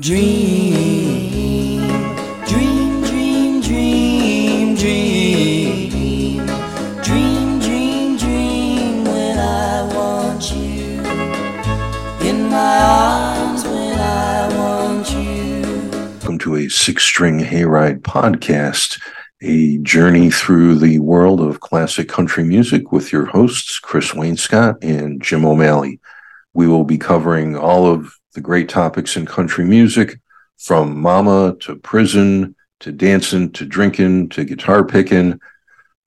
Dream, dream, dream, dream, dream. Dream, dream, when I want you. In my arms when I want you. Welcome to a six string hayride podcast, a journey through the world of classic country music with your hosts, Chris Wainscott and Jim O'Malley. We will be covering all of the great topics in country music from mama to prison to dancing to drinking to guitar picking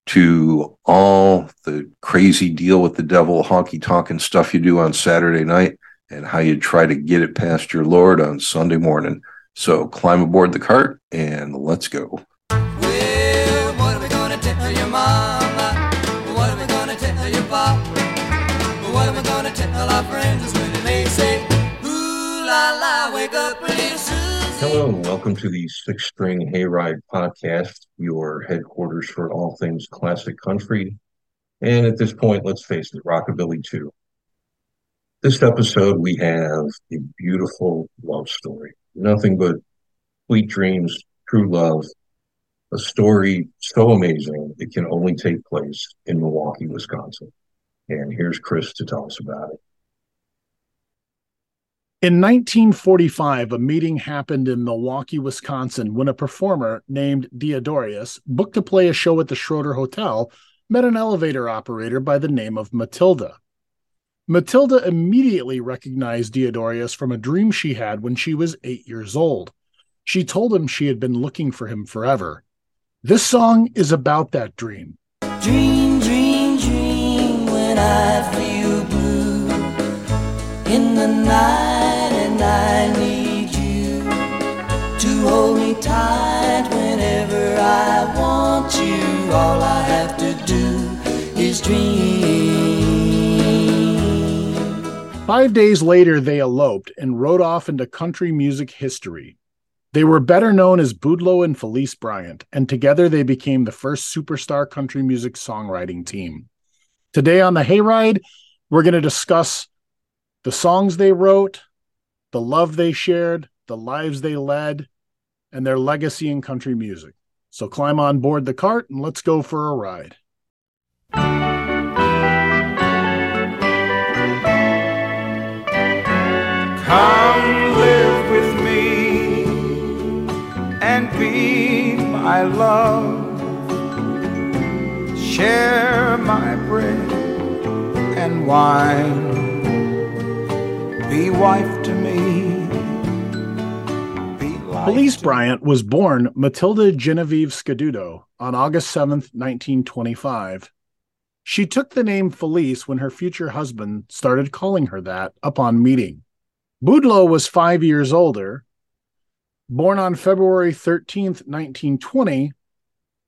to all the crazy deal with the devil honky tonking stuff you do on Saturday night and how you try to get it past your Lord on Sunday morning. So climb aboard the cart and let's go. Hello and welcome to the Six String Hayride Podcast, your headquarters for all things classic country. And at this point, let's face it, Rockabilly too. This episode, we have a beautiful love story. Nothing but sweet dreams, true love, a story so amazing it can only take place in Milwaukee, Wisconsin. And here's Chris to tell us about it. In 1945, a meeting happened in Milwaukee, Wisconsin, when a performer named Diodorus, booked to play a show at the Schroeder Hotel, met an elevator operator by the name of Matilda. Matilda immediately recognized Diodorus from a dream she had when she was eight years old. She told him she had been looking for him forever. This song is about that dream. Dream, dream, dream when I feel blue in the night Five days later, they eloped and rode off into country music history. They were better known as Boudleaux and Felice Bryant, and together they became the first superstar country music songwriting team. Today on the Hayride, we're going to discuss the songs they wrote, the love they shared, the lives they led, and their legacy in country music. So climb on board the cart and let's go for a ride. Come live with me and be my love. Share my bread and wine. Be wife to me. Be life Felice Bryant was born Matilda Genevieve Scaduto on August 7, 1925. She took the name Felice when her future husband started calling her that upon meeting. Boudleaux was five years older, born on February 13, 1920,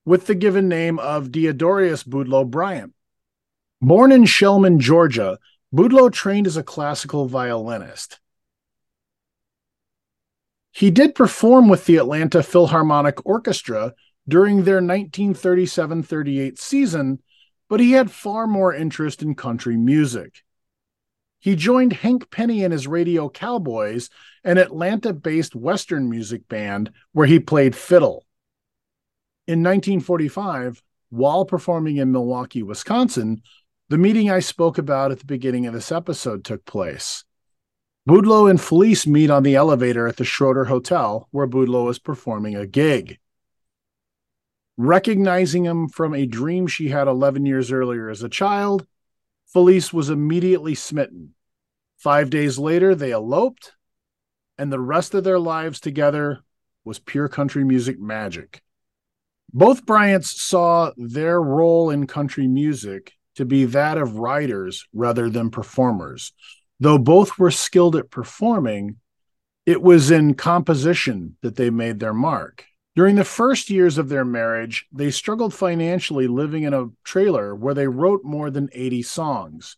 with the given name of Diodorus Boudleaux Bryant. Born in Shellman, Georgia, Boudleaux trained as a classical violinist. He did perform with the Atlanta Philharmonic Orchestra during their 1937 38 season, but he had far more interest in country music. He joined Hank Penny and his Radio Cowboys, an Atlanta based Western music band where he played fiddle. In 1945, while performing in Milwaukee, Wisconsin, the meeting I spoke about at the beginning of this episode took place. Boudleaux and Felice meet on the elevator at the Schroeder Hotel, where Boudleaux is performing a gig. Recognizing him from a dream she had 11 years earlier as a child, Felice was immediately smitten. Five days later, they eloped, and the rest of their lives together was pure country music magic. Both Bryants saw their role in country music to be that of writers rather than performers. Though both were skilled at performing, it was in composition that they made their mark. During the first years of their marriage, they struggled financially living in a trailer where they wrote more than 80 songs.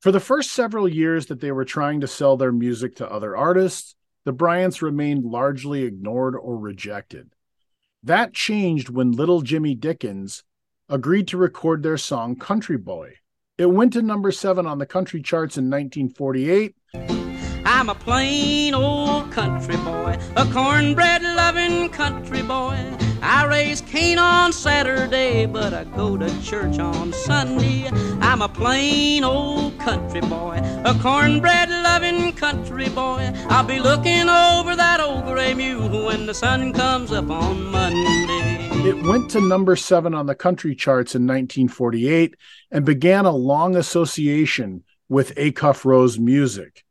For the first several years that they were trying to sell their music to other artists, the Bryants remained largely ignored or rejected. That changed when little Jimmy Dickens agreed to record their song Country Boy. It went to number seven on the country charts in 1948. I'm a plain old country boy, a cornbread loving country boy. I raise Cain on Saturday, but I go to church on Sunday. I'm a plain old country boy, a cornbread loving country boy. I'll be looking over that old gray mule when the sun comes up on Monday. Went to number seven on the country charts in 1948 and began a long association with Acuff Rose music.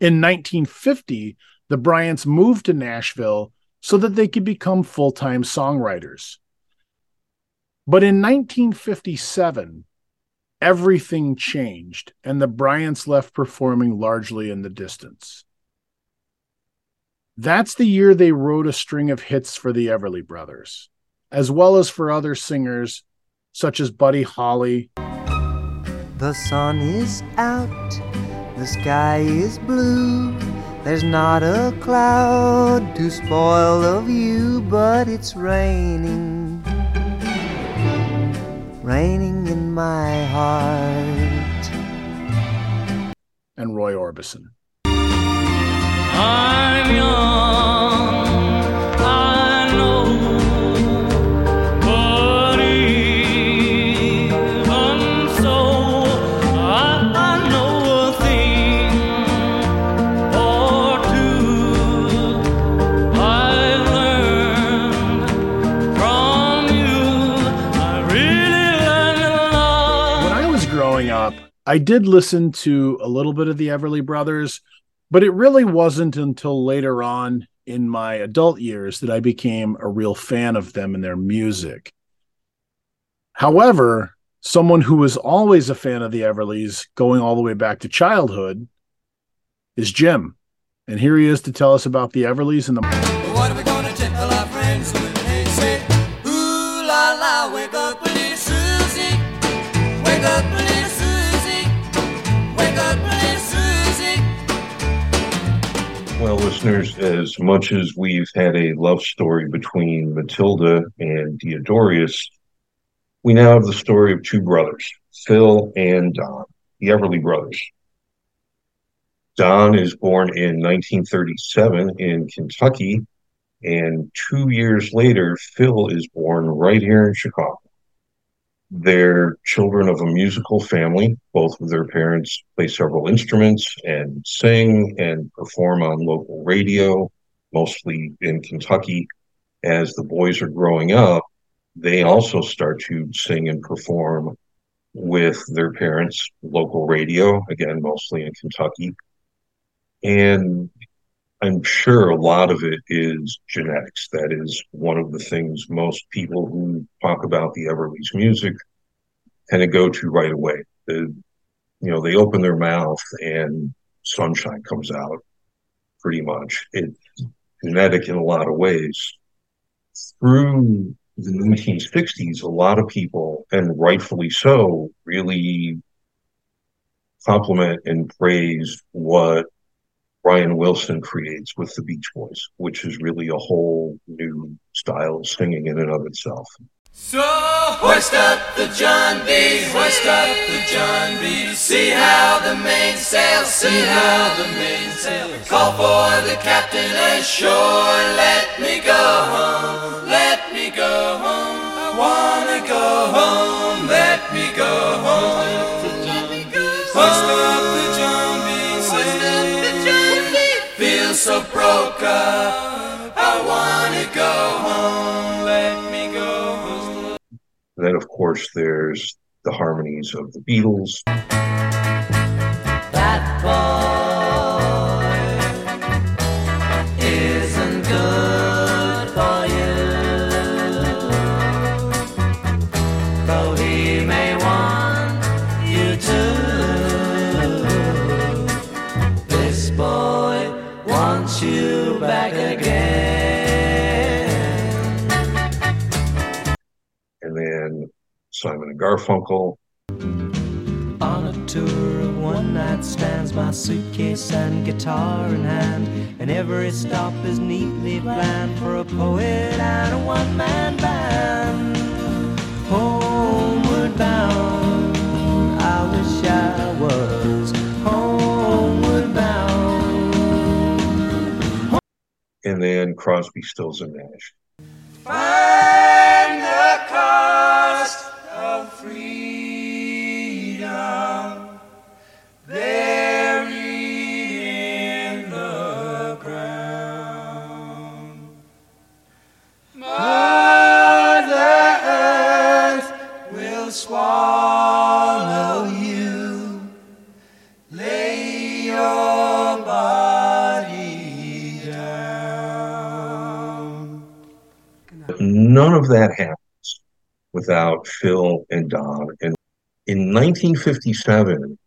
In 1950, the Bryants moved to Nashville so that they could become full time songwriters. But in 1957, everything changed, and the Bryants left performing largely in the distance. That's the year they wrote a string of hits for the Everly Brothers, as well as for other singers such as Buddy Holly. The sun is out, the sky is blue. There's not a cloud to spoil the view, but it's raining. Raining in my heart. And Roy Orbison. I'm young, I know, I did listen to a little bit of the Everly Brothers, but it really wasn't until later on in my adult years that I became a real fan of them and their music. However, someone who was always a fan of the Everlys, going all the way back to childhood, is Jim. And here he is to tell us about the Everlys and the say, la la, wake up, little Susie. Wake up, little Well, listeners, as much as we've had a love story between Matilda and Diodorus, we now have the story of two brothers, Phil and Don, the Everly brothers. Don is born in 1937 in Kentucky, and two years later, Phil is born right here in Chicago. They're children of a musical family. Both of their parents play several instruments and sing and perform on local radio, mostly in Kentucky. As the boys are growing up, they also start to sing and perform with their parents' local radio, again, mostly in Kentucky. And I'm sure a lot of it is genetics. That is one of the things most people who talk about the Everly's music kind of go to right away. The, you know, they open their mouth and sunshine comes out pretty much. It's genetic in a lot of ways. Through the 1960s, a lot of people, and rightfully so, really compliment and praise what Brian Wilson creates with the Beach Boys, which is really a whole new style of singing in and of itself. So hoist up the John B, hoist up the John B. See how the mainsail, see how the mainsail. Call for the captain ashore. Let me go home, let me go home. I wanna go home, let me go home. So broke up. I wanna go home, let me go home. Then, of course, there's the harmonies of the Beatles. That boy Simon and Garfunkel. On a tour of one night stands, my suitcase and guitar in hand, and every stop is neatly planned for a poet and a one man band. Homeward bound, I wish I was homeward bound. and then Crosby, Stills, and Nash. Find the cost none of that happens without Phil and Don. And in 1957,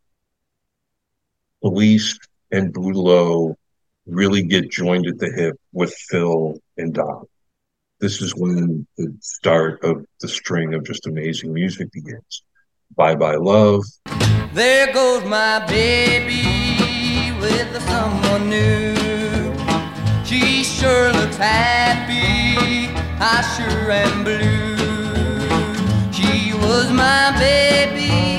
Felice and Boudleaux really get joined at the hip with Phil and Don. This is when the start of the string of just amazing music begins. Bye Bye Love, There goes my baby with someone new. She sure looks happy, I sure am blue. She was my baby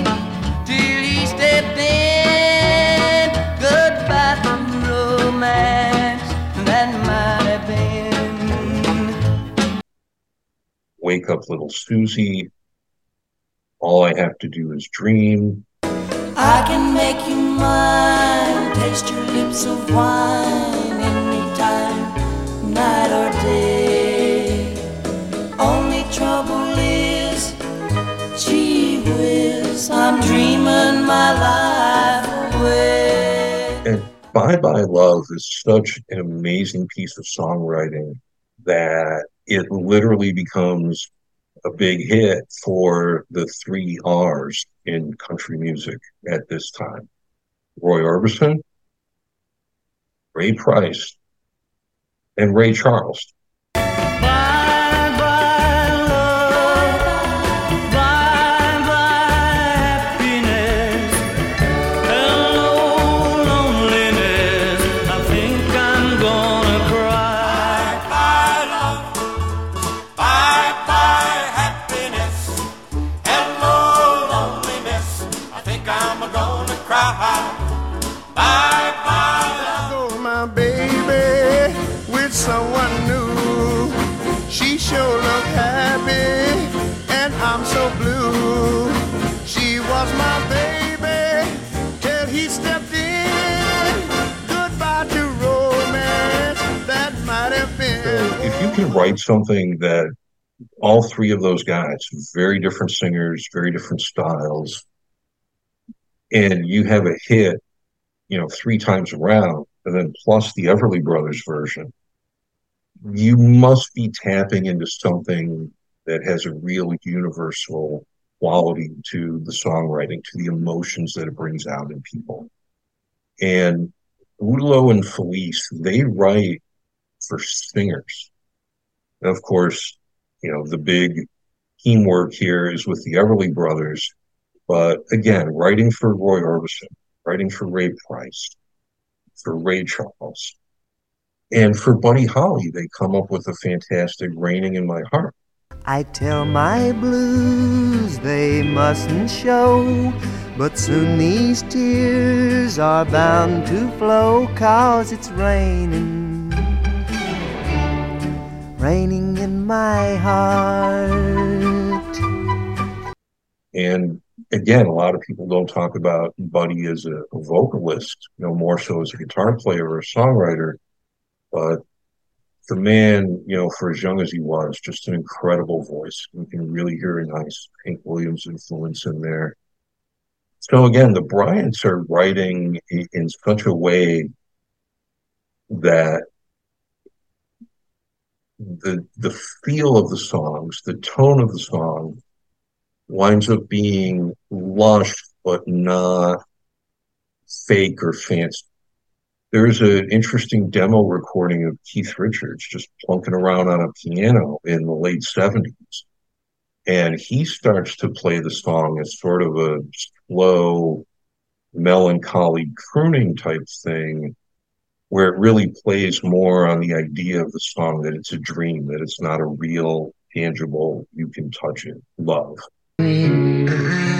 Wake Up Little Susie, All I Have to Do Is Dream, I can make you mine, taste your lips of wine anytime, night or day. Only trouble is, gee whiz, I'm dreaming my life away. And Bye Bye Love is such an amazing piece of songwriting that it literally becomes a big hit for the three R's in country music at this time. Roy Orbison, Ray Price, and Ray Charles. Write something that all three of those guys, very different singers, very different styles, and you have a hit, you know, three times around, and then plus the Everly Brothers version, you must be tapping into something that has a real universal quality to the songwriting, to the emotions that it brings out in people. And Boudleaux and Felice, they write for singers. And of course, you know, the big teamwork here is with the Everly brothers. But again, writing for Roy Orbison, writing for Ray Price, for Ray Charles, and for Buddy Holly, they come up with a fantastic Raining in My Heart. I tell my blues they mustn't show, but soon these tears are bound to flow, cause it's raining, raining in my heart. And again, a lot of people don't talk about Buddy as a, vocalist, you know, more so as a guitar player or a songwriter. But the man, you know, for as young as he was, just an incredible voice. You can really hear a nice Hank Williams influence in there. So again, the Bryants are writing in such a way that the the feel of the songs, the tone of the song, winds up being lush but not fake or fancy. There's an interesting demo recording of Keith Richards just plunking around on a piano in the late 70s. And he starts to play the song as sort of a slow, melancholy crooning type thing, where it really plays more on the idea of the song that it's a dream, that it's not a real, tangible, you can touch it love. Mm-hmm.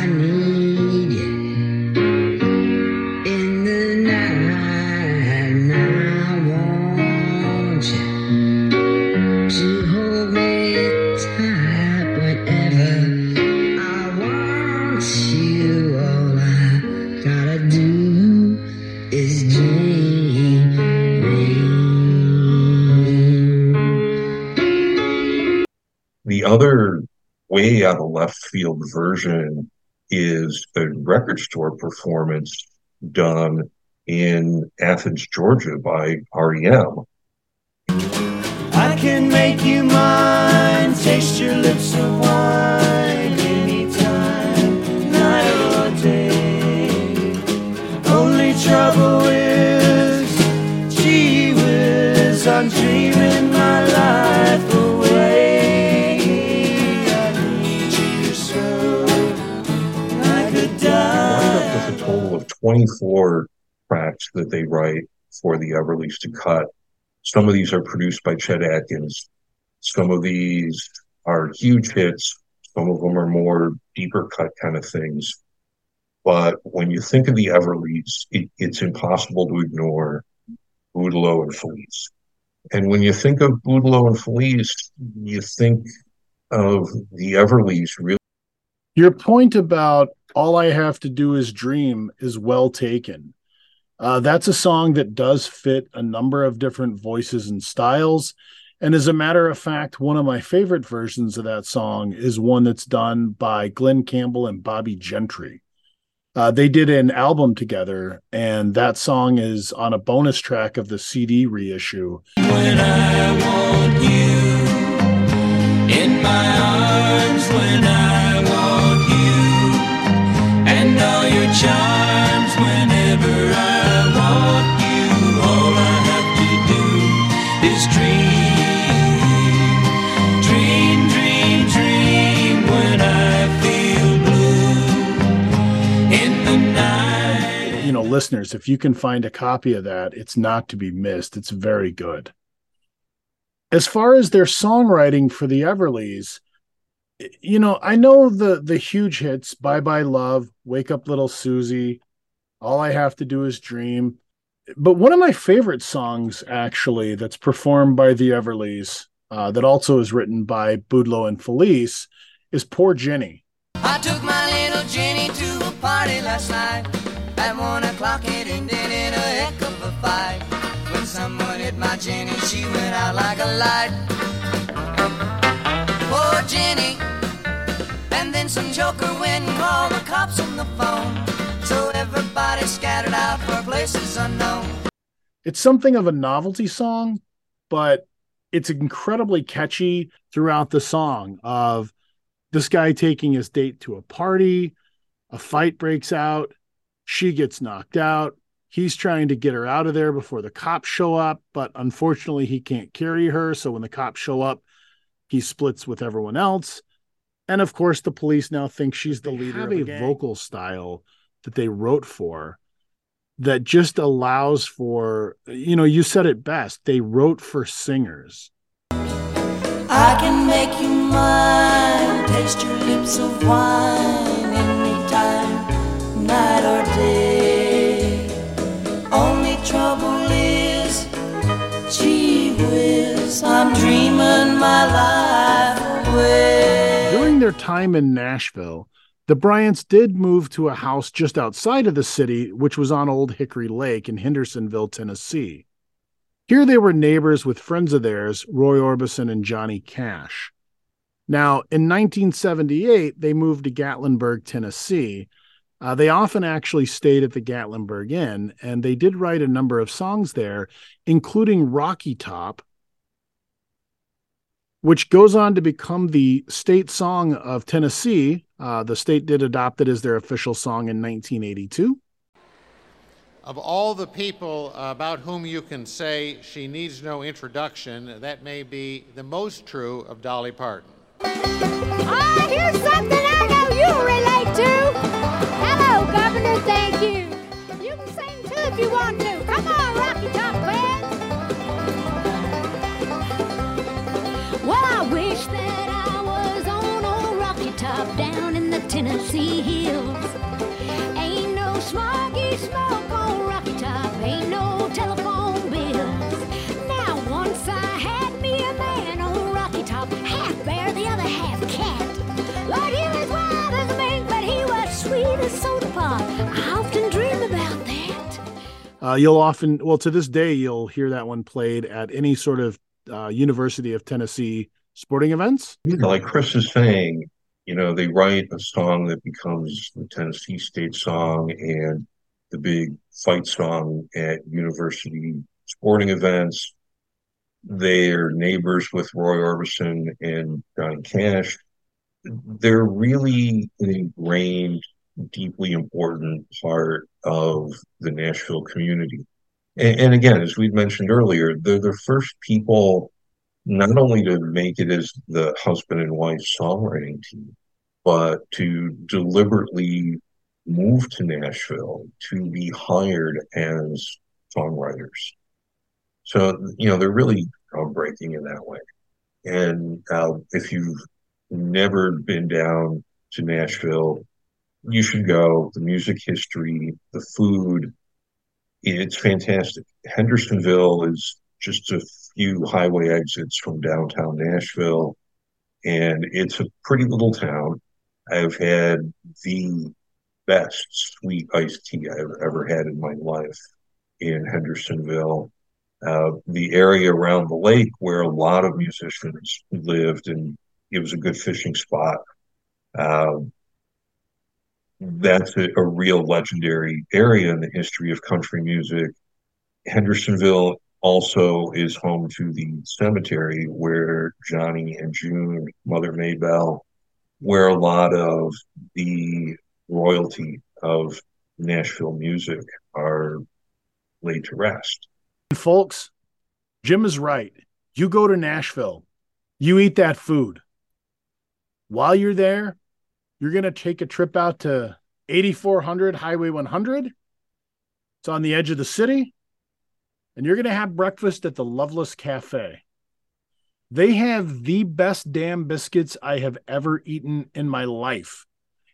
Version is a record store performance done in Athens, Georgia by REM. I can make you mine, taste your lips of wine anytime, night or day. Only trouble is, gee whiz, I'm dreaming my life 24 tracks that they write for the Everlys to cut. Some of these are produced by Chet Atkins. Some of these are huge hits. Some of them are more deeper cut kind of things. But when you think of the Everlys, it, it's impossible to ignore Boudleaux and Felice. And when you think of Boudleaux and Felice, you think of the Everlys really Your point about all I have to do is dream is well taken. Uh, that's a song that does fit a number of different voices and styles. And as a matter of fact, one of my favorite versions of that song is one that's done by Glen Campbell and Bobbie Gentry. Uh, they did an album together, and that song is on a bonus track of the CD reissue. when charms whenever I want you all I have to do is dream You know, listeners, if you can find a copy of that, it's not to be missed. It's very good. As far as their songwriting for the Everlys, you know, I know the the huge hits "Bye Bye Love," "Wake Up Little Susie," "All I Have to Do Is Dream," but one of my favorite songs, actually, that's performed by the Everlys, uh, that also is written by Boudleaux and Felice, is "Poor Jenny." I took my little Jenny to a party last night. At one o'clock it ended in a heck of a fight. When someone hit my Jenny, she went out like a light. Some joker called the cops on the phone. So everybody scattered out for places unknown. it's something of a novelty song, but it's incredibly catchy throughout the song of this guy taking his date to a party, a fight breaks out, she gets knocked out. He's trying to get her out of there before the cops show up, but unfortunately he can't carry her, so when the cops show up, he splits with everyone else. And of course the police now think she's the They leader have of a a vocal style that they wrote for that just allows for you know you said it best they wrote for singers I can make you mine, taste your lips of wine anytime, night or day. Only trouble is, gee whiz, I'm dreaming my life away. during their time in nashville the bryants did move to a house just outside of the city which was on old hickory lake in hendersonville tennessee. Here they were neighbors with friends of theirs roy orbison and johnny cash. Now in 1978 they moved to gatlinburg tennessee. Uh, they often actually stayed at the Gatlinburg Inn, and they did write a number of songs there, including Rocky Top, which goes on to become the state song of Tennessee. Uh, the state did adopt it as their official song in 1982. Of all the people about whom you can say she needs no introduction, that may be the most true of Dolly Parton. Ah, here's something I know you'll relate to. Hello, Governor, thank you. You can sing too if you want to. In Tennessee hills. Ain't no smoggy smoke on Rocky Top, ain't no telephone bills. Now, once I had me a man on Rocky Top, half bear, the other half cat. Lord, he was wild as a mink, but he was sweet as soda pop. I often dream about that. Uh, you'll often, well, to this day, you'll hear that one played at any sort of uh, University of Tennessee sporting events. like Chris is saying, you know, they write a song that becomes the Tennessee State song and the big fight song at university sporting events. They're neighbors with Roy Orbison and Johnny Cash. They're really an ingrained, deeply important part of the Nashville community. And, and again, as we mentioned earlier, they're the first people not only to make it as the husband and wife songwriting team, but to deliberately move to Nashville to be hired as songwriters. So, you know, they're really groundbreaking in that way. And uh, if you've never been down to Nashville, you should go. The music history, the food, it's fantastic. Hendersonville is just a few highway exits from downtown Nashville, and it's a pretty little town. I've had the best sweet iced tea I've ever had in my life in Hendersonville. Uh, the area around the lake where a lot of musicians lived, and it was a good fishing spot. Um, that's a, a real legendary area in the history of country music. Hendersonville also is home to the cemetery where Johnny and June, Mother Maybelle, where a lot of the royalty of Nashville music are laid to rest. Folks, Jim is right. You go to Nashville, you eat that food. While you're there, you're going to take a trip out to 8400 Highway 100. It's on the edge of the city. And you're going to have breakfast at the Loveless Cafe. They have the best damn biscuits I have ever eaten in my life.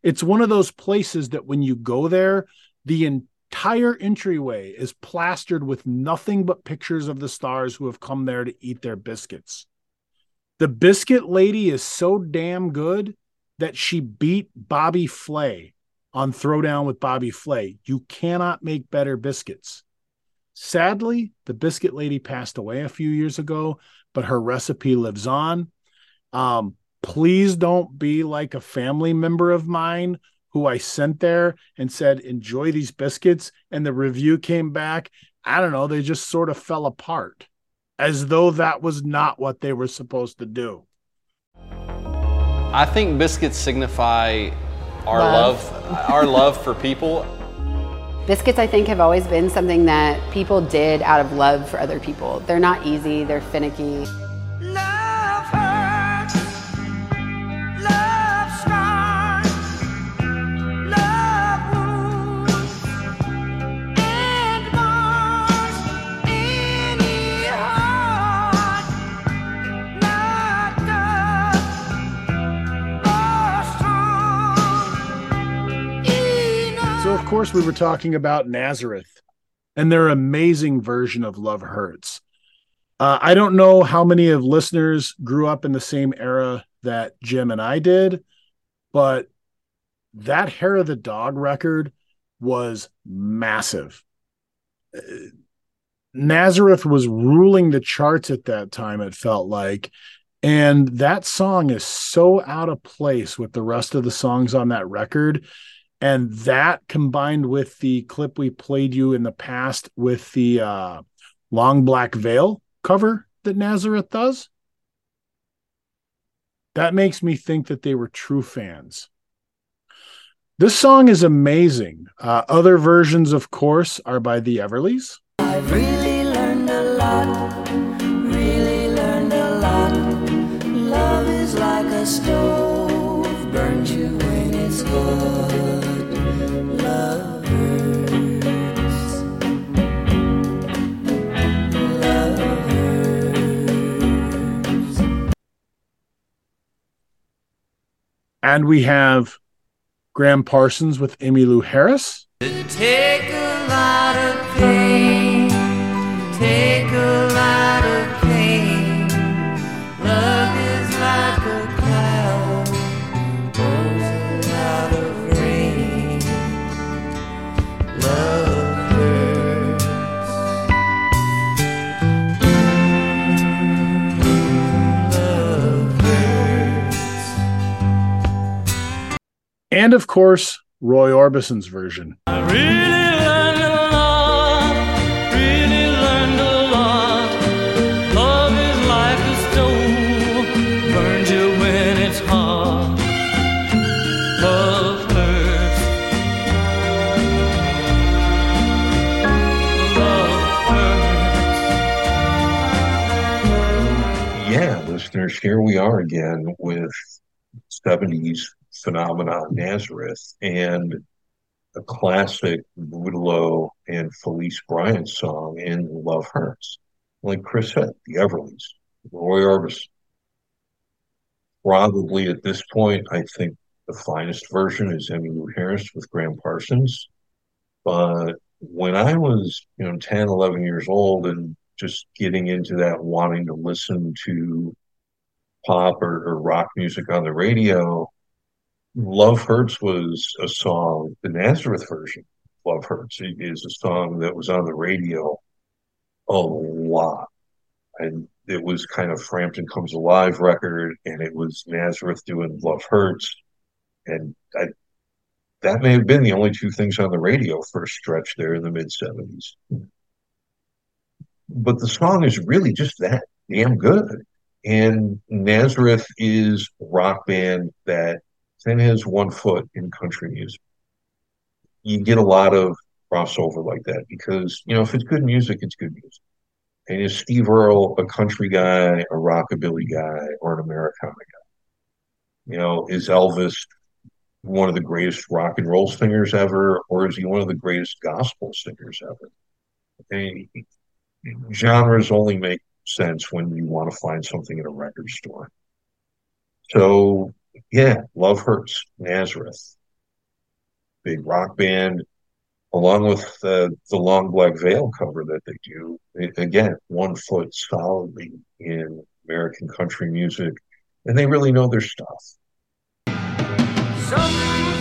It's one of those places that when you go there, the entire entryway is plastered with nothing but pictures of the stars who have come there to eat their biscuits. The biscuit lady is so damn good that she beat Bobby Flay on Throwdown with Bobby Flay. You cannot make better biscuits. Sadly, the biscuit lady passed away a few years ago, but her recipe lives on. Um, please don't be like a family member of mine who I sent there and said, enjoy these biscuits. And the review came back. I don't know, they just sort of fell apart as though that was not what they were supposed to do. I think biscuits signify our love, love our love for people. Biscuits, I think, have always been something that people did out of love for other people. They're not easy, they're finicky. Course, we were talking about Nazareth and their amazing version of Love Hurts. Uh, I don't know how many of listeners grew up in the same era that Jim and I did, but that Hair of the Dog record was massive. Uh, Nazareth was ruling the charts at that time, it felt like. And that song is so out of place with the rest of the songs on that record. And that combined with the clip we played you in the past with the uh, Long Black Veil cover that Nazareth does, that makes me think that they were true fans. This song is amazing. Uh, other versions, of course, are by the Everlys. And we have Gram Parsons with Emmylou Harris. And of course, Roy Orbison's version. Really learned a lot, really learned a lot. Love is like a stove, burns you when it's hot. Love hurts. Love hurts. Yeah, listeners, here we are again with 70s phenomenon Nazareth and a classic Boudleaux and Felice Bryant song in Love Hurts. Like Chris said, the Everlys, Roy Orbison. Probably at this point, I think the finest version is Emmylou Harris with Gram Parsons. But when I was, you know, 10, 11 years old and just getting into that, wanting to listen to pop or, or rock music on the radio, Love Hurts was a song, the Nazareth version, Love Hurts, is a song that was on the radio a lot. And it was kind of Frampton Comes Alive record, and it was Nazareth doing Love Hurts. And I, that may have been the only two things on the radio for a stretch there in the mid 70s. But the song is really just that damn good. And Nazareth is rock band that then has one foot in country music. You get a lot of crossover like that because, you know, if it's good music, it's good music. And is Steve Earle a country guy, a rockabilly guy, or an Americana guy? You know, is Elvis one of the greatest rock and roll singers ever, or is he one of the greatest gospel singers ever? And genres only make sense when you want to find something in a record store. So, yeah, Love Hurts, Nazareth, big rock band, along with uh, the Long Black Veil cover that they do. It- again, one foot solidly in American country music, and they really know their stuff. Some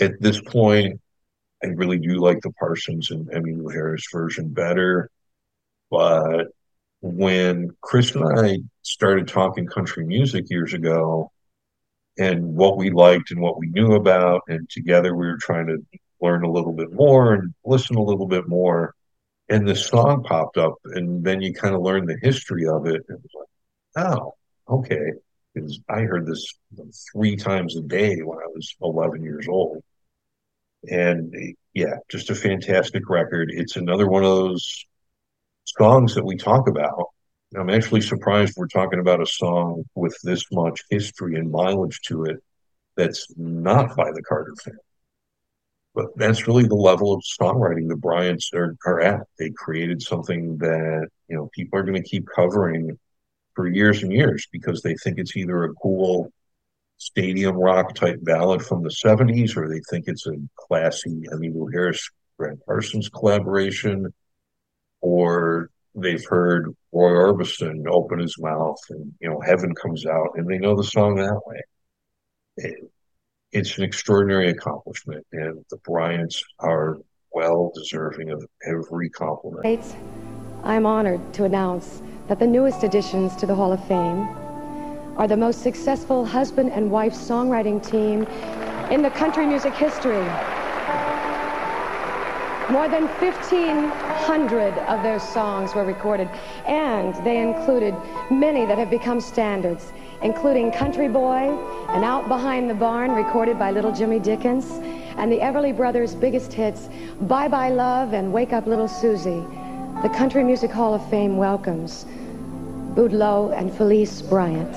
At this point, I really do like the Parsons and Emmylou Harris version better. But when Chris and I started talking country music years ago and what we liked and what we knew about, and together we were trying to learn a little bit more and listen a little bit more. And this song popped up, and then you kind of learn the history of it. And it was like, oh, okay. Because I heard this three times a day when I was 11 years old. And yeah, just a fantastic record. It's another one of those songs that we talk about. I'm actually surprised we're talking about a song with this much history and mileage to it that's not by the Carter family. But that's really the level of songwriting the Bryants are, are at. They created something that, you know, people are going to keep covering for years and years because they think it's either a cool stadium rock type ballad from the 70s or they think it's a classy Emmylou Harris Gram Parsons collaboration or they've heard Roy Orbison open his mouth and you know heaven comes out and they know the song that way. It- it's an extraordinary accomplishment and the Bryants are well deserving of every compliment. I'm honored to announce that the newest additions to the Hall of Fame are the most successful husband and wife songwriting team in the country music history. More than 1,500 of their songs were recorded, and they included many that have become standards, including Country Boy and Out Behind the Barn, recorded by Little Jimmy Dickens, and the Everly Brothers' biggest hits, Bye Bye Love and Wake Up Little Susie. The Country Music Hall of Fame welcomes Boudleaux and Felice Bryant.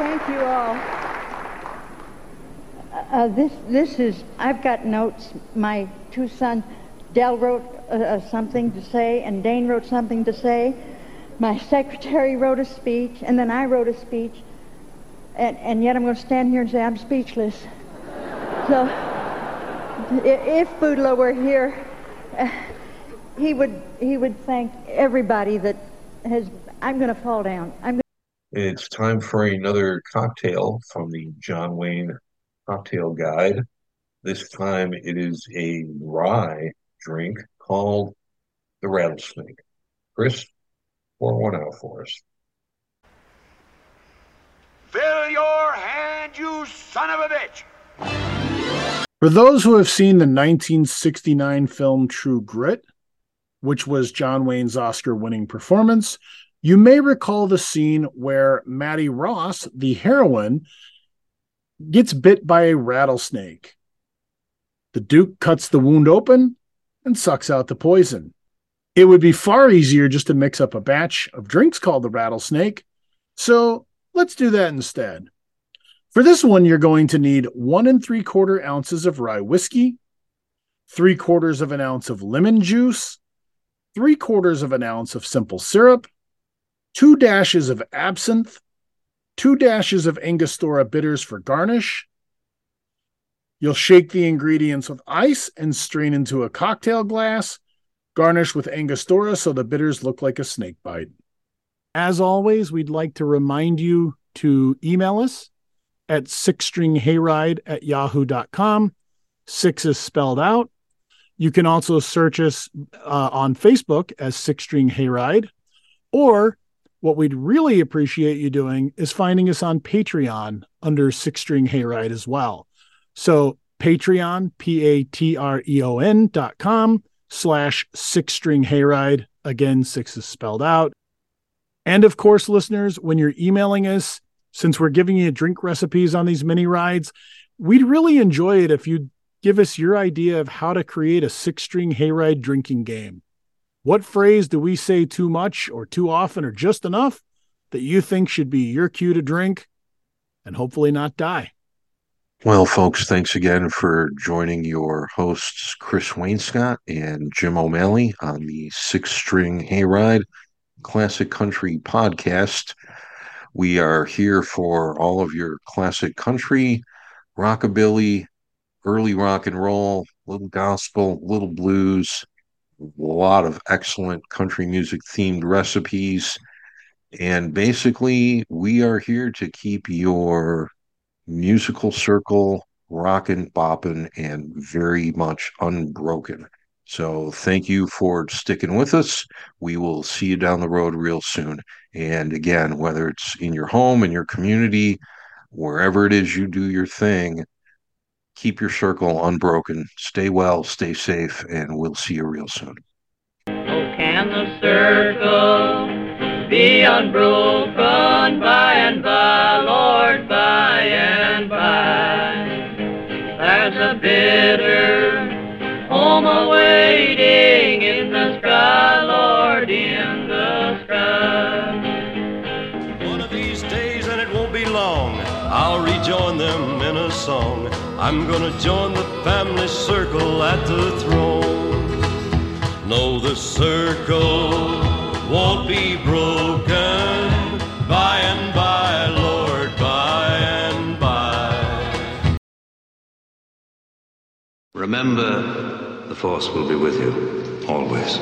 Thank you all. Uh, this, this is, I've got notes. My two sons, Del wrote uh, uh, something to say, and Dane wrote something to say. My secretary wrote a speech, and then I wrote a speech. and, and yet I'm going to stand here and say I'm speechless. So, if Boudleaux were here, uh, he would he would thank everybody that has. I'm going to fall down. I'm. It's time for another cocktail from the John Wayne Cocktail Guide. This time it is a rye drink called the Rattlesnake. Chris, pour one out for us. Fill your hand, you son of a bitch! For those who have seen the 1969 film True Grit, which was John Wayne's Oscar winning performance, you may recall the scene where Mattie Ross, the heroine, gets bit by a rattlesnake. The Duke cuts the wound open and sucks out the poison. It would be far easier just to mix up a batch of drinks called the rattlesnake, so let's do that instead. For this one, you're going to need one and three quarter ounces of rye whiskey, three quarters of an ounce of lemon juice, three quarters of an ounce of simple syrup, two dashes of absinthe, two dashes of Angostura bitters for garnish. You'll shake the ingredients with ice and strain into a cocktail glass. Garnish with Angostura so the bitters look like a snake bite. As always, we'd like to remind you to email us at sixstringhayride at yahoo.com. Six is spelled out. You can also search us uh, on Facebook as Six String Hayride. Or what we'd really appreciate you doing is finding us on Patreon under Six String Hayride as well. So Patreon, P A T R E O N dot com slash Six String Hayride. Again, six is spelled out. And of course, listeners, when you're emailing us, since we're giving you drink recipes on these mini rides, we'd really enjoy it if you'd give us your idea of how to create a six string hayride drinking game. What phrase do we say too much or too often or just enough that you think should be your cue to drink and hopefully not die? Well, folks, thanks again for joining your hosts, Chris Wainscott and Jim O'Malley, on the Six String Hayride Classic Country podcast. We are here for all of your classic country, rockabilly, early rock and roll, little gospel, little blues, a lot of excellent country music themed recipes. And basically, we are here to keep your musical circle rockin', boppin', and very much unbroken. So thank you for sticking with us. We will see you down the road real soon. And again, whether it's in your home, in your community, wherever it is you do your thing, keep your circle unbroken. Stay well, stay safe, and we'll see you real soon. Oh, Can the circle be unbroken by and by, Lord, I'm gonna join the family circle at the throne. No, the circle won't be broken by and by, Lord, by and by. Remember, the Force will be with you, always.